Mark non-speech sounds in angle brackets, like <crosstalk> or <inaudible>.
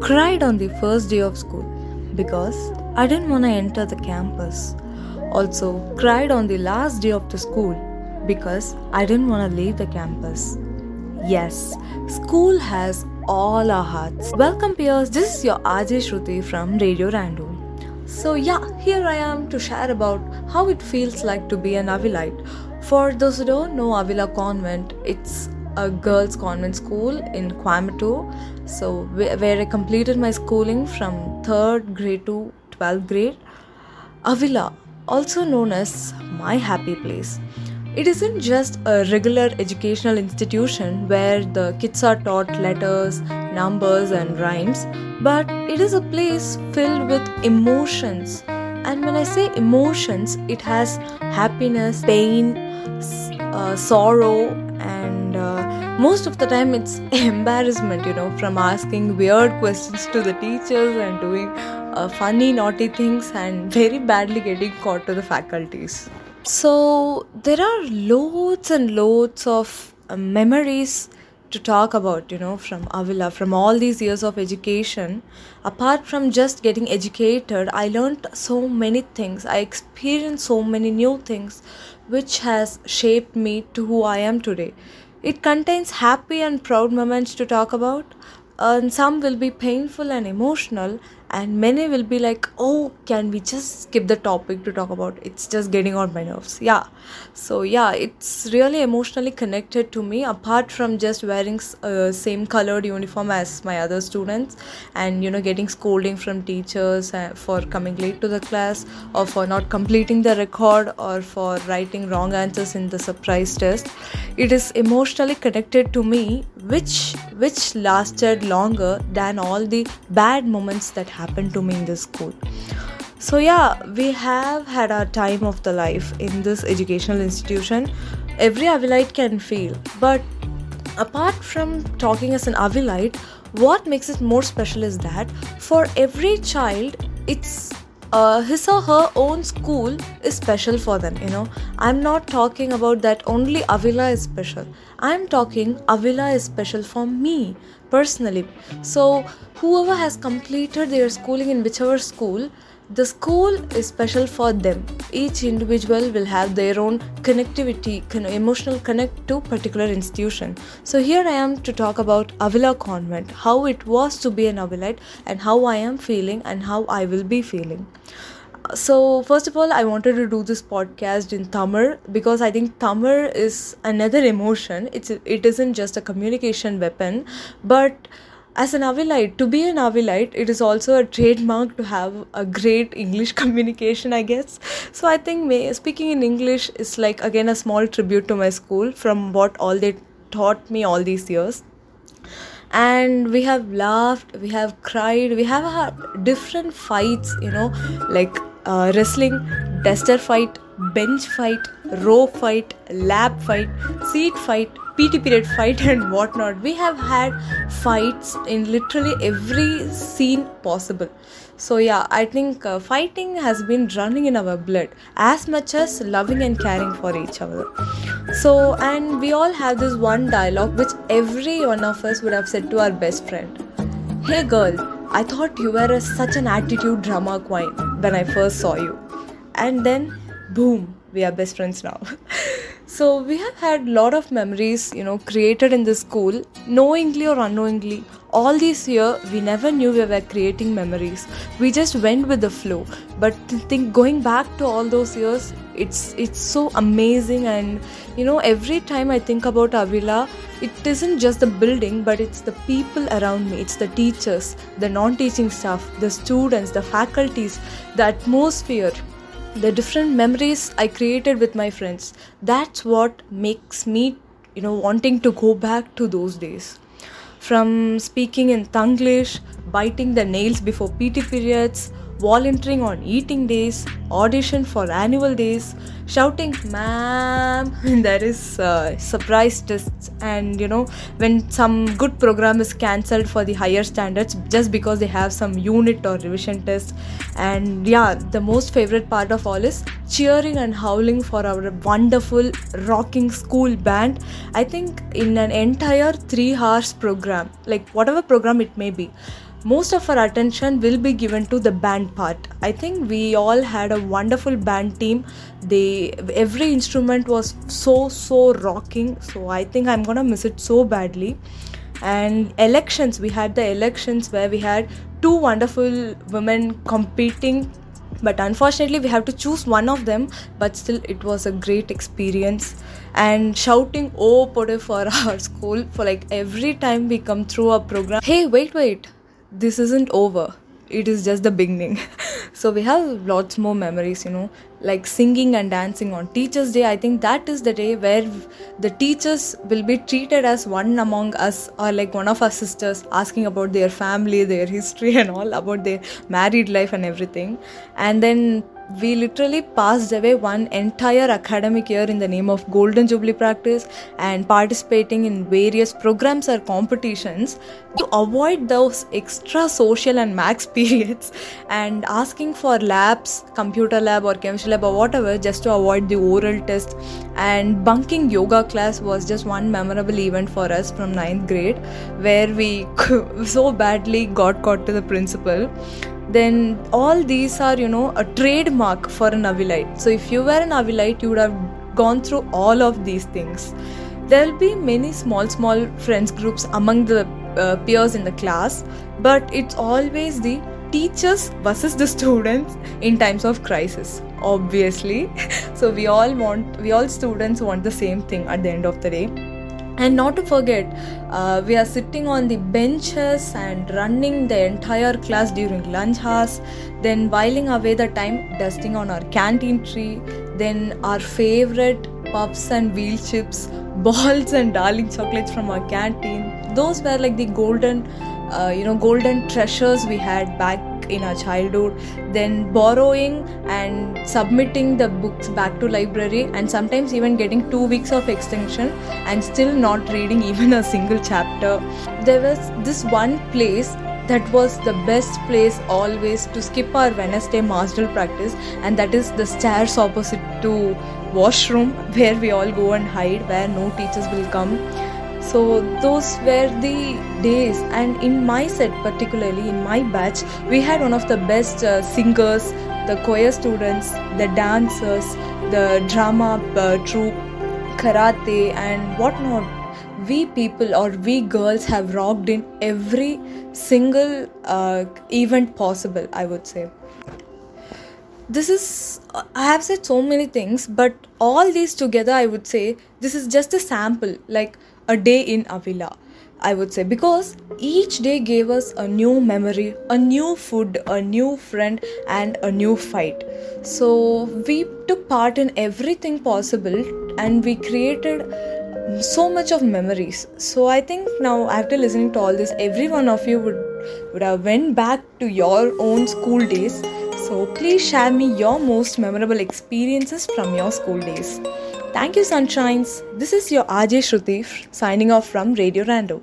cried on the first day of school because I didn't want to enter the campus. Also, cried on the last day of the school because I didn't want to leave the campus. Yes, school has all our hearts. Welcome, peers. This is your RJ Shruti from Radio Random. So, yeah, here I am to share about how it feels like to be an Avilite. For those who don't know Avila Convent, it's a girls' convent school in Coimbatore. So, where I completed my schooling from third grade to 12th grade. Avila, also known as my happy place. It isn't just a regular educational institution where the kids are taught letters, numbers, and rhymes, but it is a place filled with emotions. And when I say emotions, it has happiness, pain, uh, sorrow, and most of the time it's <laughs> embarrassment, you know, from asking weird questions to the teachers and doing uh, funny, naughty things and <laughs> very badly getting caught to the faculties. So there are loads and loads of uh, memories to talk about, you know, from Avila, from all these years of education. Apart from just getting educated, I learned so many things. I experienced so many new things, which has shaped me to who I am today. It contains happy and proud moments to talk about, and some will be painful and emotional, and many will be like oh can we just skip the topic to talk about it's just getting on my nerves. Yeah. So yeah it's really emotionally connected to me apart from just wearing uh, same colored uniform as my other students and you know getting scolding from teachers uh, for coming late to the class or for not completing the record or for writing wrong answers in the surprise test. It is emotionally connected to me which which lasted longer than all the bad moments that happened happened to me in this school. So yeah we have had our time of the life in this educational institution. Every avilite can feel. But apart from talking as an avilite what makes it more special is that for every child it's uh, his or her own school is special for them you know. I'm not talking about that only avila is special. I'm talking avila is special for me personally. So whoever has completed their schooling in whichever school the school is special for them. Each individual will have their own connectivity emotional connect to particular institution. So here i am to talk about avila convent how it was to be an avilite and how i am feeling and how i will be feeling. So first of all i wanted to do this podcast in tamil because i think tamil is another emotion. It's it isn't just a communication weapon but as an Avilite, to be an Avilite, it is also a trademark to have a great English <laughs> communication, I guess. So I think may, speaking in English is like again a small tribute to my school from what all they taught me all these years. And we have laughed, we have cried, we have had different fights, you know, like uh, wrestling, duster fight, bench fight, row fight, lab fight, seat fight, PT period fight and whatnot. We have had fights in literally every scene possible. So, yeah, I think uh, fighting has been running in our blood as much as loving and caring for each other. So, and we all have this one dialogue which every one of us would have said to our best friend Hey girl, I thought you were a, such an attitude drama queen when I first saw you. And then, boom, we are best friends now. <laughs> so we have had lot of memories, you know, created in the school, knowingly or unknowingly. All these year, we never knew we were creating memories. We just went with the flow. But think going back to all those years, it's it's so amazing. And you know, every time I think about Avila, it isn't just the building, but it's the people around me. It's the teachers, the non-teaching staff, the students, the faculties, the atmosphere the different memories I created with my friends. That's what makes me, you know, wanting to go back to those days. From speaking in Tanglish, biting the nails before PT periods, volunteering on eating days, audition for annual days, shouting ma'am <laughs> there is uh, surprise tests. And you know when some good program is cancelled for the higher standards just because they have some unit or revision test. And yeah the most favorite part of all is cheering and howling for our wonderful rocking school band. I think in an entire 3 hours program like whatever program it may be most of our attention will be given to the band part. I think we all had a wonderful band team. They every instrument was so so rocking. So i think i'm gonna miss it so badly. And elections we had the elections where we had two wonderful women competing. But unfortunately we have to choose one of them. But still it was a great experience. And shouting oh pode for <laughs> our school for like every time we come through a program. Hey wait wait this isn't over. It is just the beginning. <laughs> So we have lots more memories you know like singing and dancing on teachers day. I think that is the day where the teachers will be treated as one among us or like one of our sisters asking about their family their history <laughs> and all about their married life and everything. And then we literally passed away one entire academic year in the name of golden jubilee practice and participating in various programs or competitions to avoid those extra social and max <laughs> periods and asking for labs computer lab or chemistry lab or whatever just to avoid the oral test. And bunking yoga class was just one memorable event for us from ninth grade where we <laughs> so badly got caught to the principal then all these are you know a trademark for an avilite so if you were an avilite you would have gone through all of these things. There will be many small small friends groups among the uh, peers in the class but it's always the teachers versus the <laughs> students in times of crisis obviously. <laughs> So we all want we all students want the same thing at the end of the day and not to forget uh, we are sitting on the benches and running the entire class during lunch hours then whiling away the time dusting on our canteen tree then our favorite puffs and wheel chips <laughs> balls and darling chocolates from our canteen. Those were like the golden uh, you know golden treasures we had back in our childhood then borrowing and submitting the books back to library and sometimes even getting 2 weeks of extension and still not reading <laughs> even a single chapter. There was this one place that was the best place always to skip our Wednesday martial practice and that is the stairs opposite to washroom <laughs> where we all go and hide where no teachers will come so those were the days. And in my set particularly in my batch we had one of the best uh, singers the choir students the dancers the drama uh, troupe karate and whatnot. We people or we girls have rocked in every single uh, event possible i would say. This is i have said so many things but all these together i would say this is just a sample. Like a day in Avila. I would say because each day gave us a new memory, a new food, a new friend, and a new fight. So we took part in everything possible and we created so much of memories. So I think now after listening to all this, every one of you would would have went back to your own school days. So please share me your most memorable experiences from your school days. Thank you, Sunshines. This is your RJ Shruti signing off from Radio Rando.